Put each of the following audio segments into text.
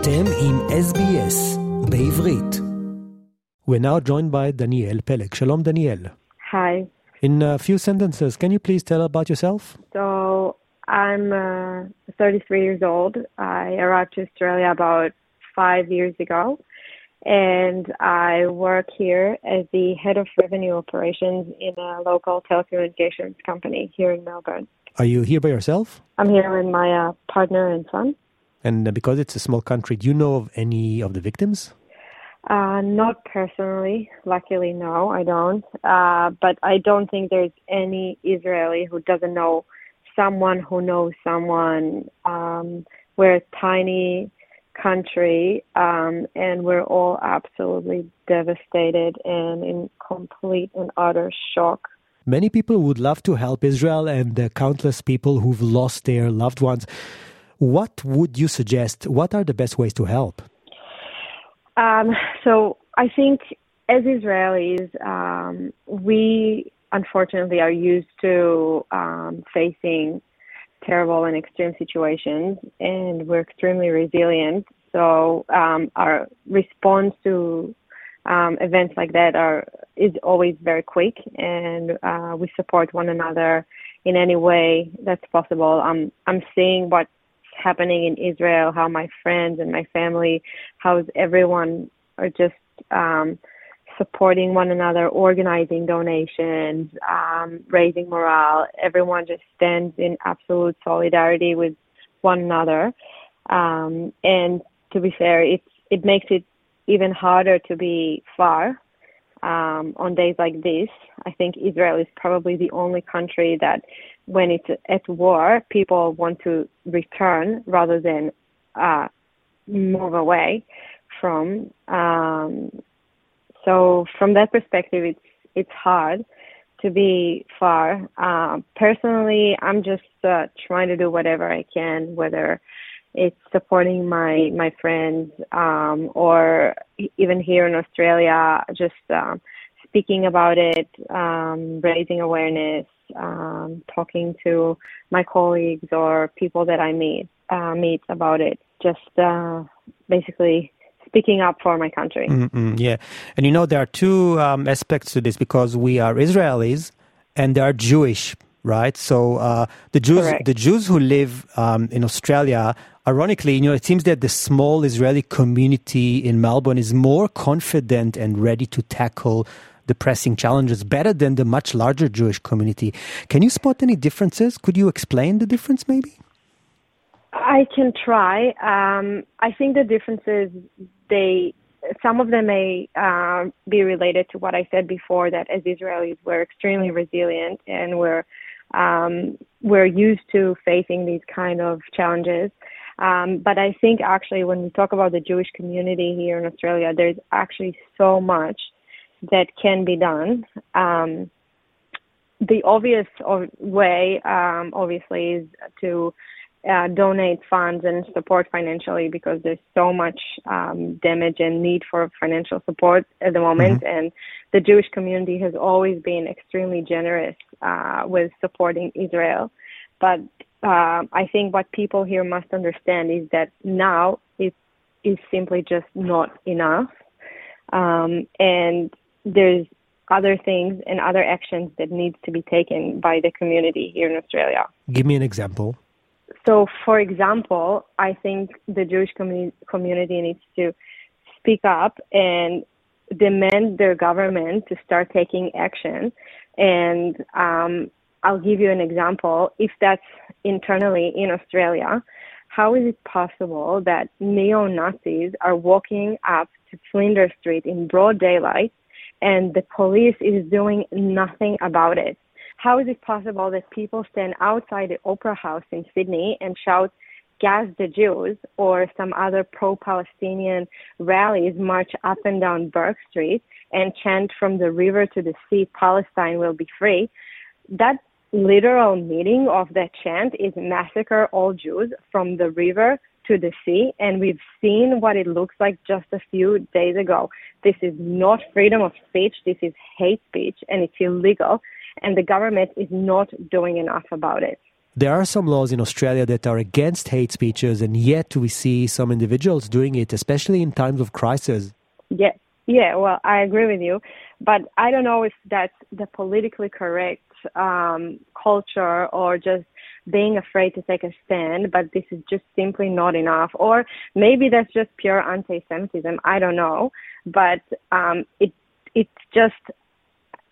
אתם עם SBS בעברית. We're now joined by Danielle Peleg. Shalom, Danielle. Hi. In a few sentences, can you please tell about yourself? So, I'm uh, 33 years old. I arrived to Australia about five years ago, and I work here as the head of revenue operations in a local telecommunications company here in Melbourne. Are you here by yourself? I'm here with my uh, partner and son. And because it's a small country, do you know of any of the victims? Uh, not personally. Luckily, no, I don't. Uh, but I don't think there's any Israeli who doesn't know someone who knows someone. Um, we're a tiny country, um, and we're all absolutely devastated and in complete and utter shock. Many people would love to help Israel and the countless people who've lost their loved ones. What would you suggest? What are the best ways to help? Um, so I think as Israelis, um, we unfortunately are used to um, facing terrible and extreme situations, and we're extremely resilient. So um, our response to um, events like that are is always very quick, and uh, we support one another in any way that's possible. I'm I'm seeing what's happening in Israel, how my friends and my family, how everyone are just um, supporting one another, organizing donations, um, raising morale. Everyone just stands in absolute solidarity with one another. Um, and to be fair, it it makes it even harder to be far um, on days like this. I think Israel is probably the only country that, when it's at war, people want to return rather than uh, move away from. Um, so from that perspective, it's it's hard to be far. Uh, personally, I'm just uh, trying to do whatever I can, whether it's supporting my my friends um, or even here in Australia, just um, speaking about it, um, raising awareness, um, talking to my colleagues or people that I meet uh, meet about it. Just uh, basically speaking up for my country. mm yeah, and you know there are two um, aspects to this because we are Israelis and they are Jewish, right? So uh, the Jews, Correct. the Jews who live um, in Australia, ironically, you know, it seems that the small Israeli community in Melbourne is more confident and ready to tackle the pressing challenges better than the much larger Jewish community. Can you spot any differences? Could you explain the difference, maybe? I can try. Um, I think the differences they some of them may uh, be related to what I said before that as Israelis we're extremely resilient and we're um, we're used to facing these kind of challenges. Um, but I think actually when we talk about the Jewish community here in Australia, there's actually so much that can be done. Um, the obvious way, um, obviously, is to uh, donate funds and support financially because there's so much um, damage and need for financial support at the moment. Mm-hmm. And the Jewish community has always been extremely generous uh, with supporting Israel. But uh, I think what people here must understand is that now it is simply just not enough. Um, and there's other things and other actions that needs to be taken by the community here in Australia. Give me an example. So, for example, I think the Jewish community, community needs to speak up and demand their government to start taking action. And um, I'll give you an example. If that's internally in Australia, how is it possible that neo Nazis are walking up to Flinders Street in broad daylight and the police is doing nothing about it? How is it possible that people stand outside the Opera House in Sydney and shout, gas the Jews, or some other pro Palestinian rallies march up and down Bourke Street and chant from the river to the sea, Palestine will be free? That literal meaning of that chant is massacre all Jews from the river to the sea, and we've seen what it looks like just a few days ago. This is not freedom of speech, this is hate speech, and it's illegal and the government is not doing enough about it. There are some laws in Australia that are against hate speeches, and yet we see some individuals doing it, especially in times of crisis. Yeah, yeah. Well, I agree with you, but I don't know if that's the politically correct um, culture or just being afraid to take a stand, but this is just simply not enough. Or maybe that's just pure anti-Semitism. I don't know, but um, it it's just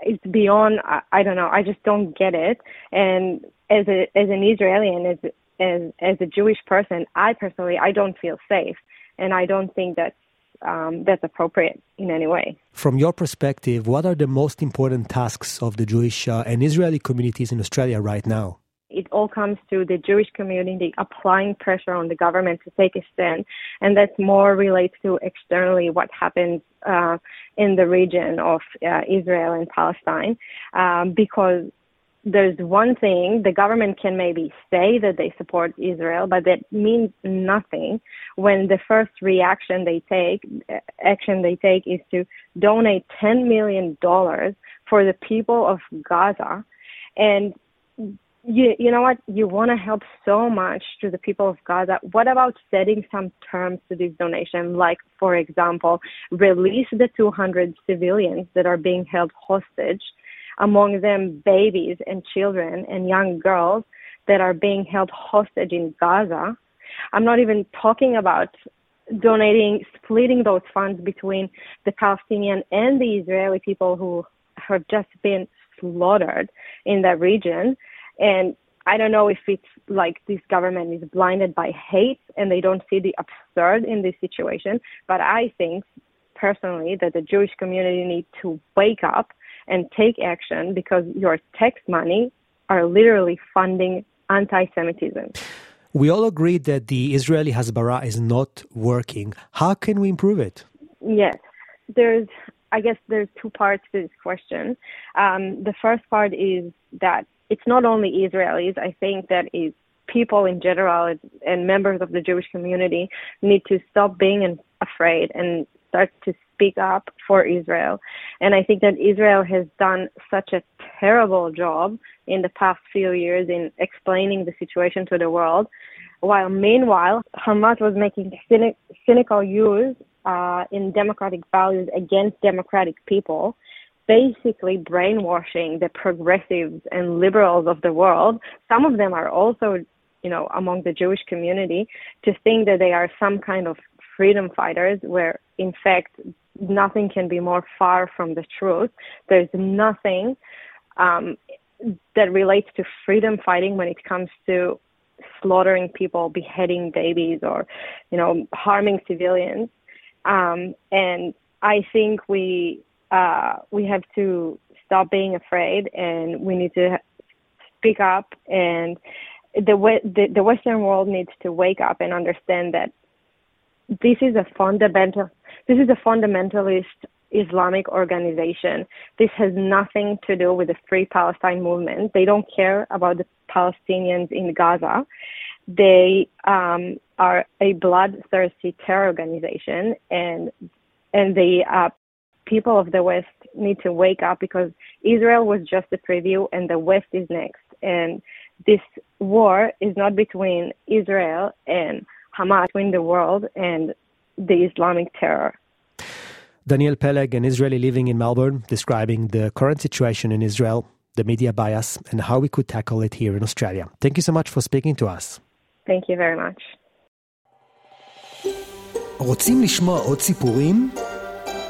it's beyond. I, I don't know. I just don't get it. And as a as an Israeli and as as as a Jewish person, I personally I don't feel safe, and I don't think that um, that's appropriate in any way. From your perspective, what are the most important tasks of the Jewish uh, and Israeli communities in Australia right now? It all comes to the Jewish community applying pressure on the government to take a stand, and that more relates to externally what happens uh, in the region of uh, Israel and Palestine, um, because there's one thing the government can maybe say that they support Israel, but that means nothing when the first reaction they take, action they take is to donate $10 million for the people of Gaza. And you, you know what? You want to help so much to the people of Gaza. What about setting some terms to this donation? Like, for example, release the 200 civilians that are being held hostage among them babies and children and young girls that are being held hostage in Gaza. I'm not even talking about donating, splitting those funds between the Palestinian and the Israeli people who have just been slaughtered in that region. And I don't know if it's like this government is blinded by hate and they don't see the absurd in this situation, but I think personally that the Jewish community needs to wake up and take action because your tax money are literally funding anti-Semitism. We all agree that the Israeli Hasbara is not working. How can we improve it? Yes, there's. I guess there's two parts to this question. Um, the first part is that it's not only Israelis. I think that people in general and members of the Jewish community need to stop being afraid and start to speak up for Israel. And I think that Israel has done such a terrible job in the past few years in explaining the situation to the world, while meanwhile Hamas was making cynic, cynical use uh, in democratic values against democratic people, basically brainwashing the progressives and liberals of the world. Some of them are also, you know, among the Jewish community to think that they are some kind of freedom fighters, where in fact nothing can be more far from the truth. There's nothing um, that relates to freedom fighting when it comes to slaughtering people, beheading babies, or you know harming civilians. Um, and I think we uh, we have to stop being afraid, and we need to speak up. And the, the the Western world needs to wake up and understand that this is a fundamental this is a fundamentalist Islamic organization. This has nothing to do with the Free Palestine movement. They don't care about the Palestinians in Gaza. They um, are a bloodthirsty terror organization, and and the uh, people of the West need to wake up because Israel was just a preview and the West is next. And this war is not between Israel and Hamas, between the world and the Islamic terror. Danielle Peleg, an Israeli living in Melbourne, describing the current situation in Israel, the media bias, and how we could tackle it here in Australia. Thank you so much for speaking to us. Thank you very much. רוצים לשמוע עוד סיפורים?